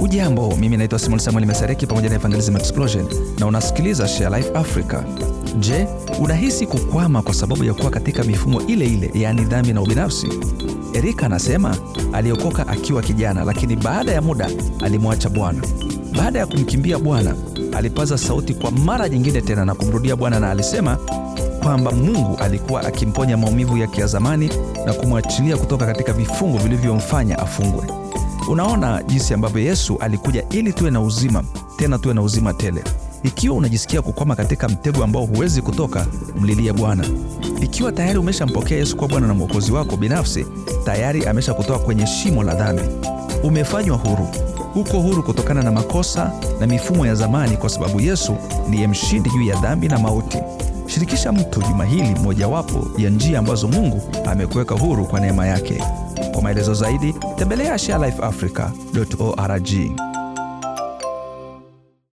Ujambo, mimi naitwa Simon Samuel Mesareki pamoja na Evangelism Explosion na unasikiliza Share Life Africa. Je, unahisi kukwama kwa sababu ya kuwa katika mifumo ile ile, yaani dhambi na ubinafsi? Erika anasema aliokoka akiwa kijana, lakini baada ya muda alimwacha Bwana. Baada ya kumkimbia Bwana, alipaza sauti kwa mara nyingine tena na kumrudia Bwana, na alisema kwamba Mungu alikuwa akimponya maumivu yake ya zamani na kumwachilia kutoka katika vifungo vilivyomfanya afungwe. Unaona jinsi ambavyo Yesu alikuja ili tuwe na uzima, tena tuwe na uzima tele. Ikiwa unajisikia kukwama katika mtego ambao huwezi kutoka, mlilie Bwana. Ikiwa tayari umeshampokea Yesu kuwa Bwana na Mwokozi wako binafsi, tayari ameshakutoa kwenye shimo la dhambi. Umefanywa huru, uko huru kutokana na makosa na mifumo ya zamani, kwa sababu Yesu ndiye mshindi juu ya dhambi na mauti. Shirikisha mtu juma hili mojawapo ya njia ambazo Mungu amekuweka huru kwa neema yake. Kwa maelezo zaidi tembelea sharelifeafrica.org.